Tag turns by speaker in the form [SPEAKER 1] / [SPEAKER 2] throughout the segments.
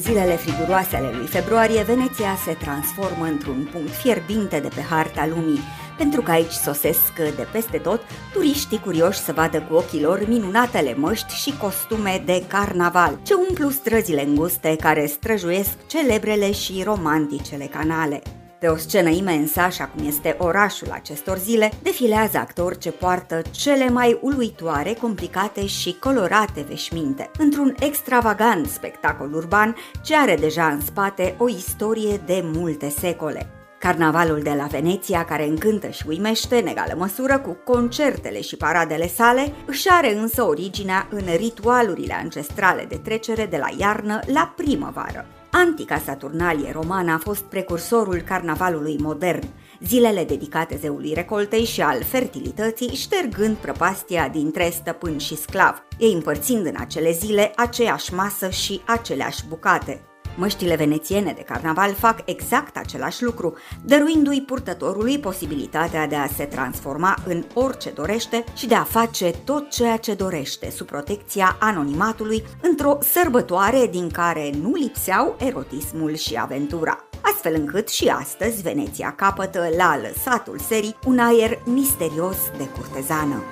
[SPEAKER 1] În zilele friguroase ale lui februarie, Veneția se transformă într-un punct fierbinte de pe harta lumii, pentru că aici sosesc de peste tot turiștii curioși să vadă cu ochii lor minunatele măști și costume de carnaval, ce umplu străzile înguste care străjuiesc celebrele și romanticele canale. Pe o scenă imensă, așa cum este orașul acestor zile, defilează actori ce poartă cele mai uluitoare, complicate și colorate veșminte, într-un extravagant spectacol urban ce are deja în spate o istorie de multe secole. Carnavalul de la Veneția, care încântă și uimește în egală măsură cu concertele și paradele sale, își are însă originea în ritualurile ancestrale de trecere de la iarnă la primăvară. Antica Saturnalie romană a fost precursorul carnavalului modern, zilele dedicate zeului recoltei și al fertilității, ștergând prăpastia dintre stăpân și sclav, ei împărțind în acele zile aceeași masă și aceleași bucate. Măștile venețiene de carnaval fac exact același lucru, dăruindu-i purtătorului posibilitatea de a se transforma în orice dorește și de a face tot ceea ce dorește sub protecția anonimatului într-o sărbătoare din care nu lipseau erotismul și aventura astfel încât și astăzi Veneția capătă la lăsatul serii un aer misterios de curtezană.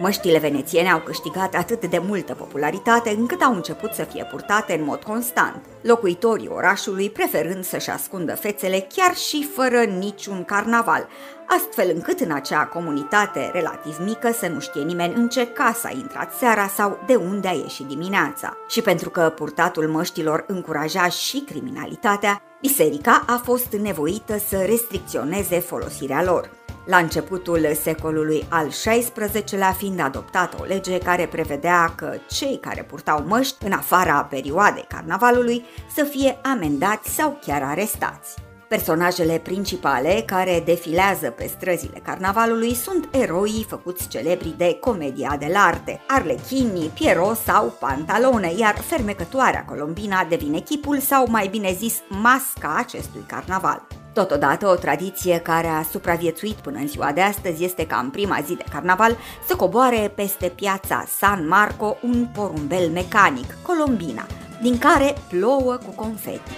[SPEAKER 1] Măștile venețiene au câștigat atât de multă popularitate încât au început să fie purtate în mod constant, locuitorii orașului preferând să-și ascundă fețele chiar și fără niciun carnaval, astfel încât în acea comunitate relativ mică să nu știe nimeni în ce casă a intrat seara sau de unde a ieșit dimineața. Și pentru că purtatul măștilor încuraja și criminalitatea, biserica a fost nevoită să restricționeze folosirea lor la începutul secolului al XVI-lea fiind adoptată o lege care prevedea că cei care purtau măști în afara perioadei carnavalului să fie amendați sau chiar arestați. Personajele principale care defilează pe străzile carnavalului sunt eroii făcuți celebri de comedia de arte, Arlechini, Piero sau Pantalone, iar fermecătoarea Colombina devine chipul sau mai bine zis masca acestui carnaval. Totodată, o tradiție care a supraviețuit până în ziua de astăzi este ca în prima zi de carnaval să coboare peste piața San Marco un porumbel mecanic, Colombina, din care plouă cu confeti.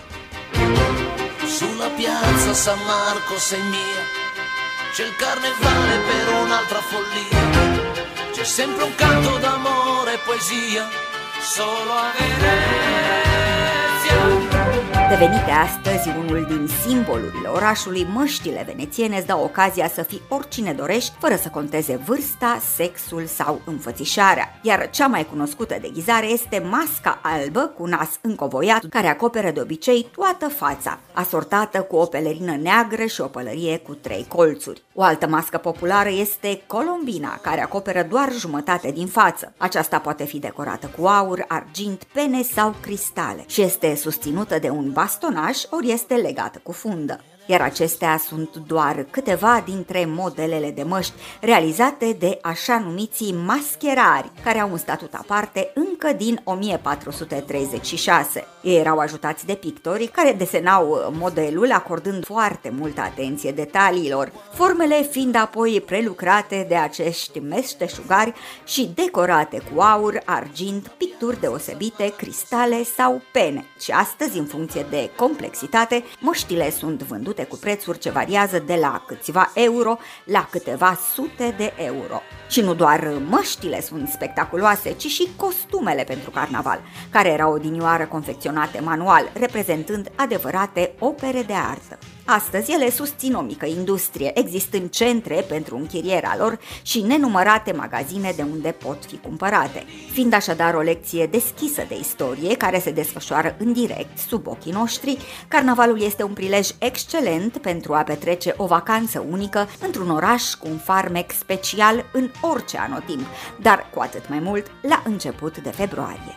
[SPEAKER 2] Sulla piazza San Marco sei mia, c'è il carnevale per un'altra follia, c'è sempre un canto d'amore e poesia, solo a Venezia.
[SPEAKER 1] Devenite astăzi unul din simbolurile orașului, măștile venețiene îți dau ocazia să fii oricine dorești, fără să conteze vârsta, sexul sau înfățișarea. Iar cea mai cunoscută deghizare este masca albă cu nas încovoiat, care acoperă de obicei toată fața, asortată cu o pelerină neagră și o pălărie cu trei colțuri. O altă mască populară este colombina, care acoperă doar jumătate din față. Aceasta poate fi decorată cu aur, argint, pene sau cristale și este susținută de un bastonaj ori este legată cu fundă iar acestea sunt doar câteva dintre modelele de măști realizate de așa numiții mascherari, care au un statut aparte încă din 1436. Ei erau ajutați de pictori care desenau modelul acordând foarte multă atenție detaliilor, formele fiind apoi prelucrate de acești meșteșugari și decorate cu aur, argint, picturi deosebite, cristale sau pene. Și astăzi, în funcție de complexitate, măștile sunt vândute vândute cu prețuri ce variază de la câțiva euro la câteva sute de euro. Și nu doar măștile sunt spectaculoase, ci și costumele pentru carnaval, care erau odinioară confecționate manual, reprezentând adevărate opere de artă. Astăzi ele susțin o mică industrie, existând centre pentru închirierea lor și nenumărate magazine de unde pot fi cumpărate. Fiind așadar o lecție deschisă de istorie care se desfășoară în direct sub ochii noștri, carnavalul este un prilej excelent pentru a petrece o vacanță unică într-un oraș cu un farmec special în orice anotimp, dar cu atât mai mult la început de februarie.